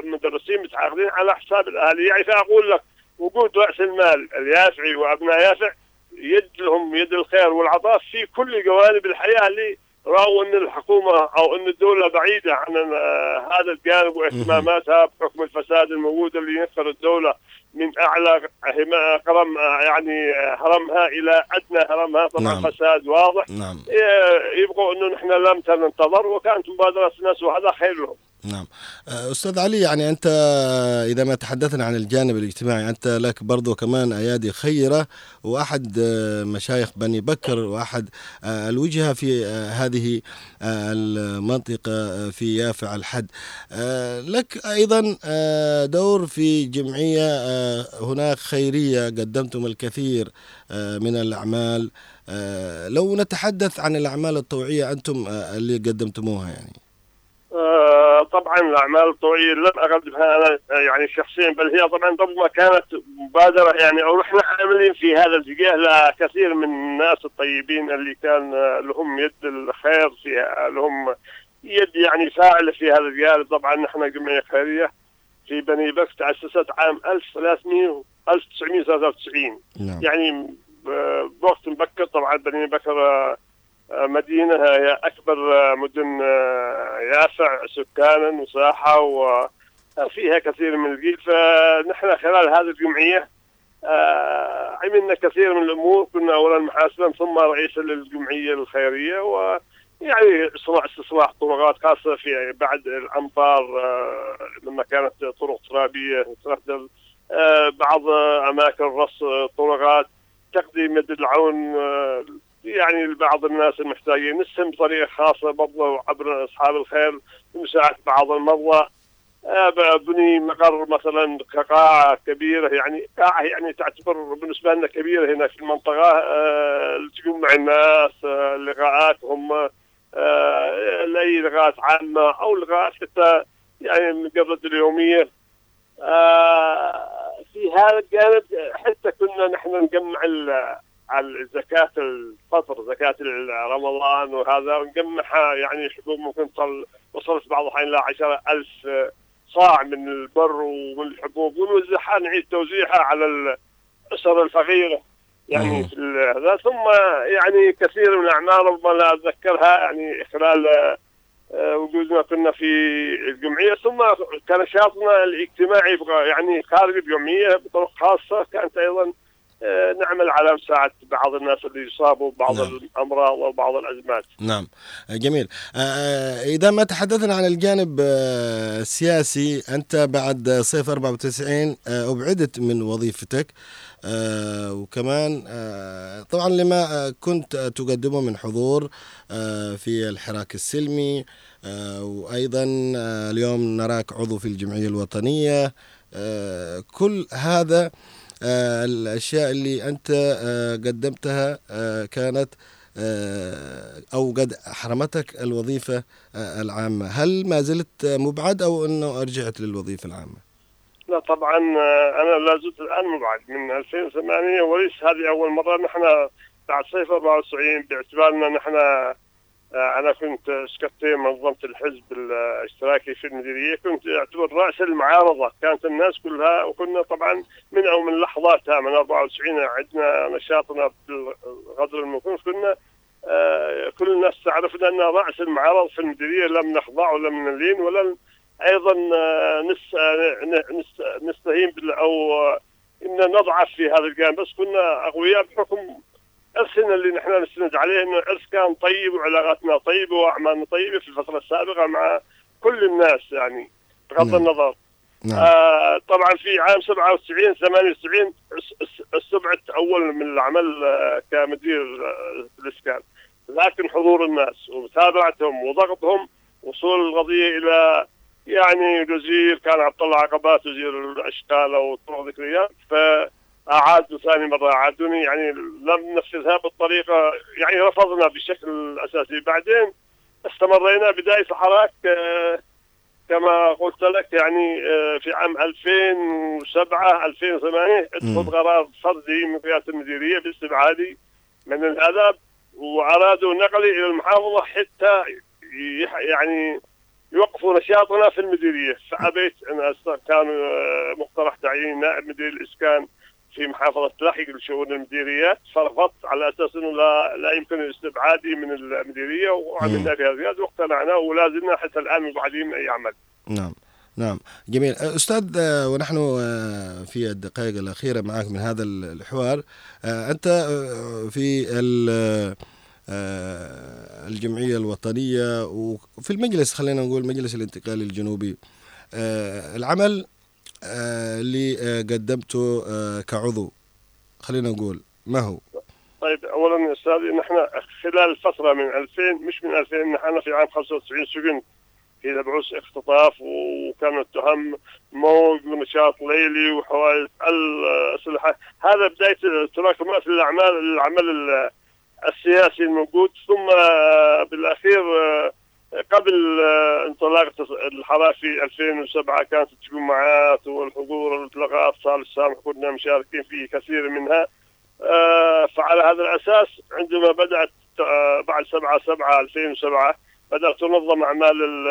مدرسين متعاقدين على حساب الاهالي يعني فاقول لك وجود رأس المال اليافعي وأبناء يافع يد لهم يد الخير والعطاء في كل جوانب الحياة اللي رأوا إن الحكومة أو إن الدولة بعيدة عن هذا الجانب واهتماماتها بحكم الفساد الموجود اللي ينثر الدولة من أعلى هرم يعني هرمها إلى أدنى هرمها طبعا نعم. فساد واضح نعم ي- يبقوا إنه نحن لم ننتظر وكانت مبادرة الناس وهذا خير لهم. نعم. آه، أستاذ علي يعني أنت إذا ما تحدثنا عن الجانب الاجتماعي أنت لك برضو كمان أيادي خيرة وأحد آه، مشايخ بني بكر وأحد آه، الوجهة في آه، هذه آه، المنطقة آه، في يافع الحد. آه، لك أيضا آه، دور في جمعية آه، هناك خيرية قدمتم الكثير آه، من الأعمال. آه، لو نتحدث عن الأعمال الطوعية أنتم آه، اللي قدمتموها يعني. آه، طبعا الأعمال الطوعية لم اقدمها أنا آه، يعني شخصيا بل هي طبعا ربما كانت مبادرة يعني أو نحن عاملين في هذا الاتجاه لكثير من الناس الطيبين اللي كان آه، لهم يد الخير فيها لهم يد يعني فاعلة في هذا الجانب. طبعا نحن جمعية خيرية في بني بكر تاسست عام 1300 1993 نعم. يعني بوقت مبكر طبعا بني بكر آه، آه، مدينة هي أكبر آه، مدن آه، يافع سكانا وساحة وفيها كثير من الجيل. فنحن خلال هذه الجمعية آه، عملنا كثير من الأمور. كنا أولا محاسبا ثم رئيسا للجمعية الخيرية و يعني إصلاح استصلاح طرقات خاصة في بعد الأمطار آه، لما كانت طرق ترابية تستخدم آه، بعض آه، أماكن رص آه، طرقات تقديم يد العون آه، يعني لبعض الناس المحتاجين. نسهم بطريقة خاصة برضه عبر أصحاب الخير لمساعدة بعض المرضى. آه، بني مقر مثلا كقاعة كبيرة يعني قاعة يعني تعتبر بالنسبة لنا كبيرة هنا في المنطقة. آه، تجمع الناس آه، لقاءاتهم آه، لأي لقاءات عامة أو لقاءات حتى يعني من قبل اليومية. في هذا الجانب حتى كنا نحن نجمع على زكاة الفطر زكاة رمضان وهذا ونجمعها يعني حبوب ممكن تصل وصلت بعض إلى عشرة ألف صاع من البر ومن الحبوب ونوزعها نعيد توزيعها على الأسر الفقيرة. يعني هذا ثم يعني كثير من الأعمال ربما لا أتذكرها يعني خلال آه، وجودنا كنا في الجمعية ثم كان نشاطنا الاجتماعي يعني خارج الجمعية بطرق خاصة كانت أيضا نعمل على مساعدة بعض الناس اللي يصابوا ببعض نعم. الأمراض أو بعض الأزمات. نعم. جميل. آه، إذا ما تحدثنا عن الجانب آه، السياسي أنت بعد صيف 94 آه، أبعدت من وظيفتك آه، وكمان آه، طبعا لما آه، كنت تقدمه من حضور آه، في الحراك السلمي آه، وأيضا آه، اليوم نراك عضو في الجمعية الوطنية آه، كل هذا آه، الأشياء اللي أنت آه، قدمتها آه، كانت آه، أو قد أحرمتك الوظيفة آه، العامة. هل ما زلت مبعد أو أنه رجعت للوظيفة العامة؟ لا طبعا آه، أنا لا زلت الآن مبعد. من 2008 وليس هذه أول مرة. نحن بعد صيف 94 باعتبارنا نحن آه، أنا كنت سكرتير منظمة الحزب الاشتراكي في المديرية كنت أعتبر رأس المعارضة. كانت الناس كلها وكنا طبعا من أو من لحظاتها من 94 عندنا نشاطنا بالغدر المكون كنا آه، كل الناس تعرفنا أن رأس المعارضة في المديرية لم نخضع ولم نلين ولم أيضا آه، نس نستهين آه، إن نضعف في هذا الجانب. بس كنا أقوياء بحكم ارثنا اللي نحن نستند عليه إنه ارث كان طيب وعلاقاتنا طيبة واعمالنا طيبة في الفترة السابقة مع كل الناس يعني بغض نعم. النظر. نعم. آه طبعا في عام 97 98 اس- اس- استبعدت أول من العمل آه كمدير آه الإسكان. لكن حضور الناس ومتابعتهم وضغطهم وصول القضية إلى يعني وزير كان عبد الله عقبات وزير الاشغال والطرق ذكريات. فاعادوا ثاني مرة أعادوني يعني لم ننفذها بالطريقة يعني رفضنا بشكل أساسي بعدين استمرينا بداية الحراك آه كما قلت لك يعني آه، في عام 2007 2008 مم. اتخذ قرار فردي من قيادة المديرية باستبعادي من الادب وأرادوا نقلي إلى المحافظة حتى يعني يوقفوا نشاطنا في المديرية فابيت أنا كان آه، مقترح تعيين نائب مدير الإسكان في محافظة لاحق لشؤون المديريات فرفضت على أساس إنه لا لا يمكن استبعادي من المديرية وعملنا فيها زياده واقتنعنا ولا زلنا حتى الآن مبعدين من اي عمل. نعم. نعم. جميل. أستاذ آه، ونحن في الدقائق الأخيرة معك من هذا الحوار. أنت آه، في ال- الجمعية الوطنية وفي المجلس خلينا نقول مجلس الانتقال الجنوبي. العمل اللي آه، قدمته آه، كعضو. خلينا نقول ما هو؟ طيب اولا يا أستاذي نحن خلال الفترة من 2000 مش من 2000 نحن في عام 95 سجنت في مبعوث اختطاف وكانت تهم موج ونشاط ليلي وحوادث الأسلحة. هذا بداية تراكمات الأعمال العمل ال- السياسي الموجود. ثم آه، بالأخير آه، قبل آه، انطلاقة الحراك في 2007 كانت التجمعات والحضور والاطلاقات صار السامح كنا مشاركين في كثير منها. آه، فعلى هذا الأساس عندما بدأت آه، بعد 7 7 2007 بدأت تنظم أعمال ال-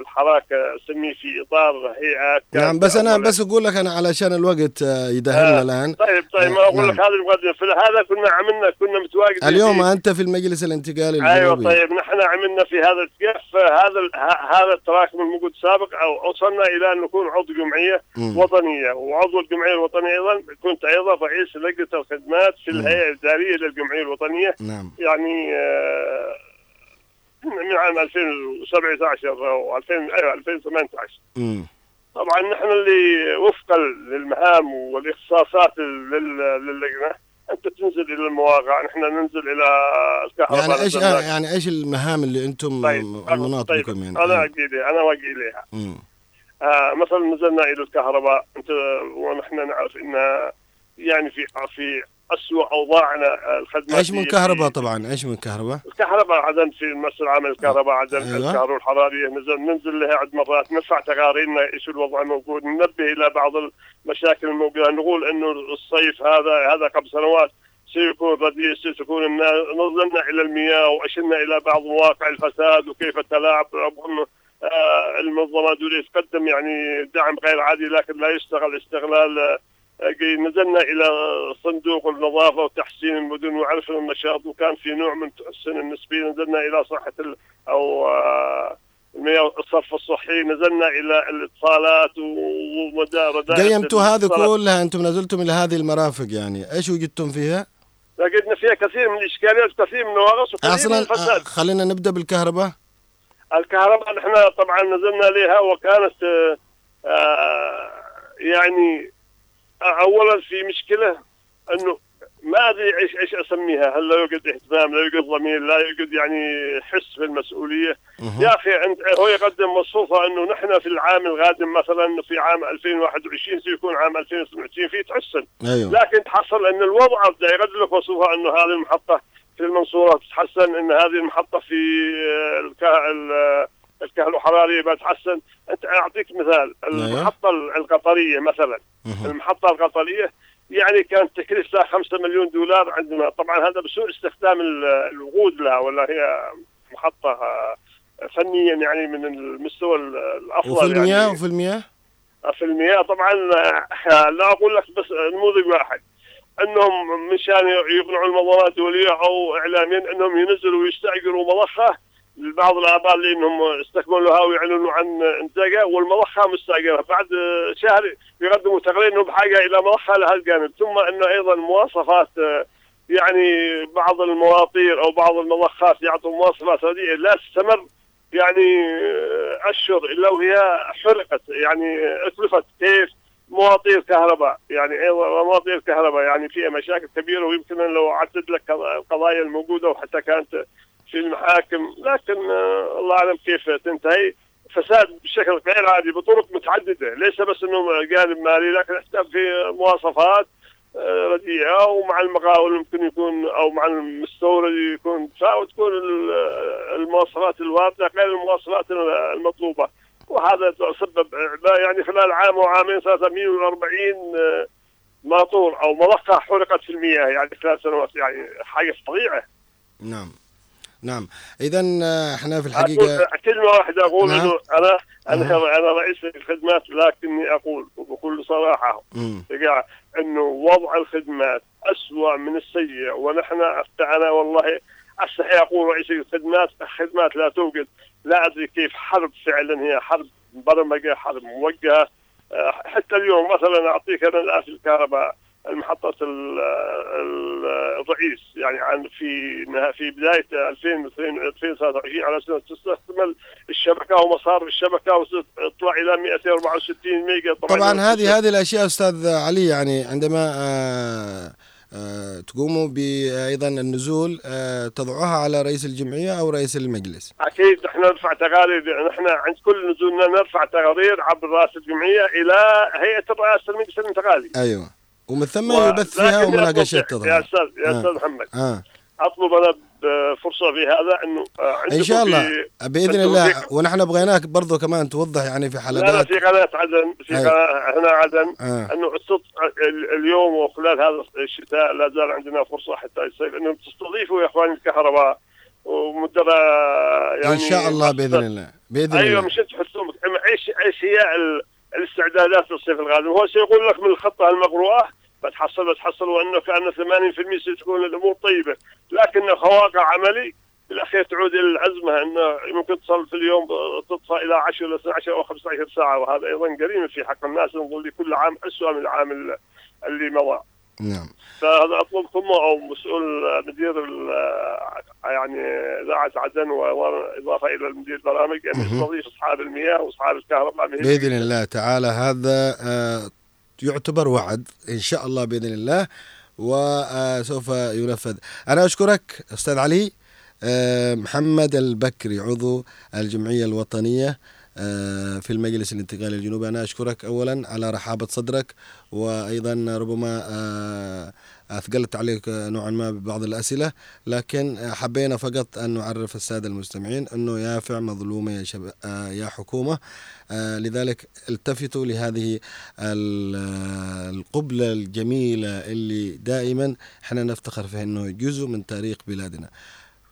الحراك أسميه في إطار هيئات نعم بس أنا بس أقول لك أنا علشان الوقت آه، يدهمنا آه، الآن طيب طيب ما آه، أقول نعم. لك هذا المقدمه في هذا كنا عملنا كنا متواجدين اليوم في- أنت في المجلس الانتقالي أيوه الجنوبي طيب نحن عملنا في هذا الاتجاه فهذا ال- ه- هذا التراكم الموجود سابق أو وصلنا إلى أن نكون عضو جمعية مم. وطنية وعضو الجمعية الوطنية أيضا كنت أيضا رئيس لجنة الخدمات في. الهيئة الإدارية للجمعية الوطنية نعم يعني آه، من عام 2017 أو 2000 أيوه 2018 مم. طبعا نحن اللي وفقا للمهام والاختصاصات لل- للجنه أنت تنزل إلى المواقع نحن ننزل إلى الكهرباء يعني إيش يعني إيش المهام اللي أنتم طيب المناط طيب بكم يعني؟ أنا أجي لها أنا واجي اليها. آه مثلا نزلنا إلى الكهرباء انت ونحن نعرف إن يعني في في اسوء أوضاعنا آه، الخدمات إيش من كهرباء طبعا؟ إيش من كهرباء؟ الكهرباء عدن في المسؤول العام للكهرباء عدن أيوة. الكهرباء الحرارية نزل ننزل لها عده مرات نرفع تقاريرنا إيش الوضع موجود ننبه إلى بعض المشاكل الموجودة نقول إنه الصيف هذا هذا قبل سنوات سيكون رديء سيكون نظرنا إلى المياه واشرنا إلى بعض مواقع الفساد وكيف التلاعب آه، المنظمه دول تقدم يعني دعم غير عادي لكن لا يشتغل استغلال آه، آه، نزلنا إلى صندوق النظافة وتحسين المدن وعرفنا النشاط وكان في نوع من تحسن النسبيه نزلنا إلى صحة ال أو آه، الصرف الصحي. نزلنا إلى الاتصالات ومدار قيمتوا هذه كلها؟ أنتم نزلتم إلى هذه المرافق يعني. إيش وجدتم فيها؟ وجدنا فيها كثير من الإشكاليات وكثير من النواقص وكثير من أصلا الفساد. آه، خلينا نبدأ بالكهرباء. الكهرباء نحن طبعا نزلنا لها وكانت آه، آه، يعني اولا في مشكلة إنه ما أدري إيش إيش أسميها. هل لا يوجد اهتمام لا يوجد ضمير لا يوجد يعني حس بالمسؤوليه. يا أخي عند هو يقدم مصفوفه إنه نحن في العام القادم مثلا في عام 2021 سيكون عام 2022 في تحسن. أيوه. لكن تحصل إن الوضع بده يقدم لك مصفوفه إنه هذه المحطة في المنصورة تتحسن إن هذه المحطة في آه، الكه... ال- الكهرباء الحراريه بتحسن أنت أعطيك مثال المحطة القطرية مثلا. المحطة القطرية يعني كانت تكلفتها 5 مليون دولار عندنا. طبعا هذا بسوء استخدام ال- الوقود لها ولا هي محطة آه، فنيا يعني من المستوى ال- الأفضل وفي المياه؟ يعني. وفي المياه؟ في المياه طبعا آه، لا أقول لك بس نموذج واحد. إنهم مشان يقنعوا المنظمات الدولية أو اعلاميا إنهم ينزلوا ويستأجروا مضخة لبعض الاباء اللي إنهم استكملوها ويعلنوا عن إنتاجها والمضخه مستاجره بعد شهر يقدموا تقرير انه بحاجة إلى مضخه لهذا الجانب. ثم إنه أيضا مواصفات يعني بعض المواطير أو بعض المضخات يعطوا مواصفات رديئه لا تستمر يعني اشهر إلا وهي حرقت يعني أتلفت. كيف؟ مواطير كهرباء يعني أيضا مواطير كهرباء يعني فيها مشاكل كبيرة ويمكن لو عدد لك القضايا الموجودة وحتى كانت في المحاكم لكن آه، الله أعلم كيف تنتهي. فساد بشكل غير عادي بطرق متعددة ليس بس إنه جانب مالي لكن حتى في مواصفات آه، رديئة ومع المقاول ممكن يكون أو مع المستورد يكون وتكون ال- المواصفات الواردة غير المواصفات المطلوبة. وهذا سبب يعني خلال عام وعامين صارت 140 آه، ماطور أو مضخه حرقت في المياه يعني ثلاث سنوات يعني حاجة فظيعة. نعم. نعم. اذا آه، إحنا في الحقيقة كلمه واحدة أقول نعم. إنه أنا أنا أها. أنا رئيس الخدمات لكني أقول وبكل صراحة إنه وضع الخدمات اسوء من السيء ونحن أنا والله أستحي أقول رئيس الخدمات الخدمات لا توجد. لا أدري كيف حرب فعلا هي حرب مبرمجه حرب موجهة. آه، حتى اليوم مثلا أعطيك أنا الآن الكهرباء. المحطة ال- ال- الرئيس يعني عن في في بداية 2023 على سنة تستكمل الشبكة ومسار الشبكة وتطلع إلى 264 ميجا. طبعا هذه هذه الأشياء أستاذ علي يعني عندما آه، آه، تقوموا بايضا النزول آه، تضعوها على رئيس الجمعية أو رئيس المجلس؟ أكيد نحن نرفع تقارير نحن عند كل نزولنا نرفع تقارير عبر رئاسه الجمعية إلى هيئة الرئاسة المجلس الانتقالي. أيوه. ومن ثم و- يبث فيها ومناقشات أطلب- يا تظهر. أستاذ يا آه. أستاذ محمد. آه. أطلب أنا بفرصة في هذا إنه آه، إن شاء الله. بإذن الله. ونحن بغيناك برضو كمان توضح يعني في لا لا حلقات. في قناة عدن في. قناة هنا عدن. آه. إنه اليوم وخلال هذا الشتاء لا زال عندنا فرصة حتى الصيف إنه تستضيفوا يا إخواني الكهرباء. ومدراء يعني ان شاء الله بإذن الله. بإذن أيوه الله. مش انت تحسون إيش إيش هي ال- الاستعدادات للصيف القادم هو سيقول لك من الخطة المقروءة بتحصل بتحصل وأنه كأن 80% ستكون الأمور طيبة. لكن كواقع عملي بالاخير تعود إلى الازمه إنه ممكن تصل في اليوم تطفى إلى 10 إلى 12 أو 15 ساعة وهذا أيضا جريمه في حق الناس نظل كل عام اسوء من العام ال- اللي مضى. نعم. فهذا اطلبكم أو مسؤول مدير يعني اذاعه عدن واضافه إلى المدير البرامج ان مهم. يستضيف أصحاب المياه وأصحاب الكهرباء بإذن الله. تعالى. هذا آه، يعتبر وعد إن شاء الله بإذن الله وسوف ينفذ. أنا أشكرك أستاذ علي آه، محمد البكري عضو الجمعية الوطنية. آه، في المجلس الانتقالي الجنوبي. أنا أشكرك اولا على رحابة صدرك وأيضا ربما آه، أثقلت عليك نوعا ما ببعض الأسئلة لكن حبينا فقط أن نعرف السادة المستمعين أنه يافع مظلومة يا شب... آه، يا حكومة. آه، لذلك التفتوا لهذه ال- آه، القبلة الجميلة اللي دائما إحنا نفتخر فيها إنه جزء من تاريخ بلادنا.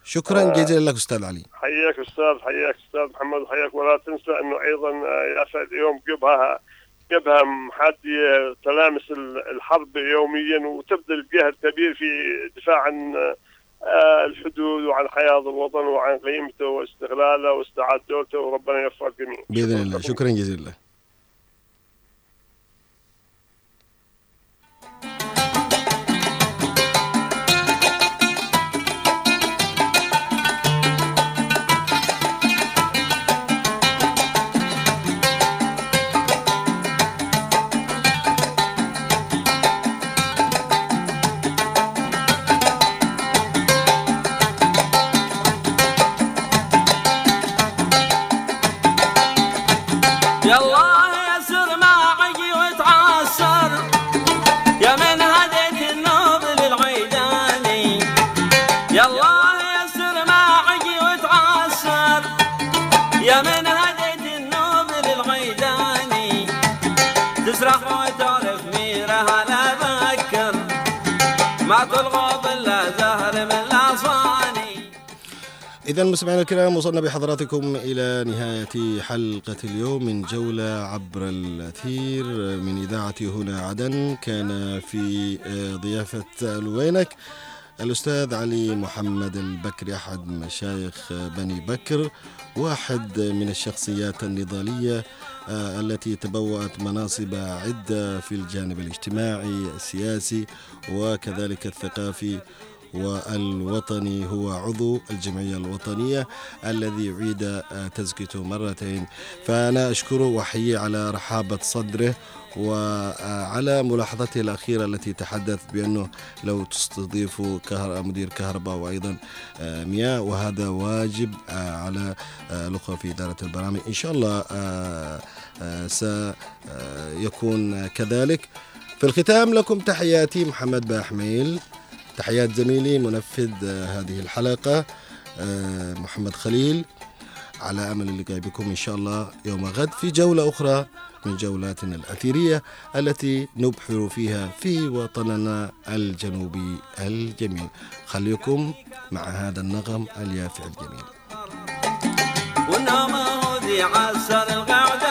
شكرا آه. جزيلا لك أستاذ علي. حياك أستاذ حياك أستاذ محمد حياك ولا تنسى أنه أيضا يا أسعد اليوم جبهه جبهه محاديه تلامس ال- الحرب يوميا وتبذل جهد كبير في الدفاع عن آه، الحدود وعن حياة الوطن وعن قيمته واستغلاله واستعادة دولته وربنا يوفق الجميع بإذن الله شكرا جزيلا إذا مستمعينا الكرام وصلنا بحضراتكم إلى نهاية حلقة اليوم من جولة عبر الأثير. من إذاعة هنا عدن كان في آه، ضيافة الوينك الأستاذ علي محمد البكري أحد مشايخ بني بكر واحد من الشخصيات النضالية آه، التي تبوأت مناصب عدة في الجانب الاجتماعي السياسي وكذلك الثقافي. والوطني هو عضو الجمعية الوطنية الذي يعيد آه، تزكيته مرتين. فأنا أشكره وأحييه على رحابة صدره وعلى ملاحظته الأخيرة التي تحدث بأنه لو تستضيف كهر مدير كهرباء وأيضا آه، مياه وهذا واجب آه، على آه، الأخوة في إدارة البرامج. إن شاء الله آه، آه، سيكون كذلك. في الختام لكم تحياتي محمد باحميل. تحيات زميلي منفذ آه، هذه الحلقة آه، محمد خليل على أمل اللقاء بكم إن شاء الله يوم غد في جولة أخرى من جولاتنا الأثيرية التي نبحر فيها في وطننا الجنوبي الجميل. خليكم مع هذا النغم اليافع الجميل. ذي عسر القمر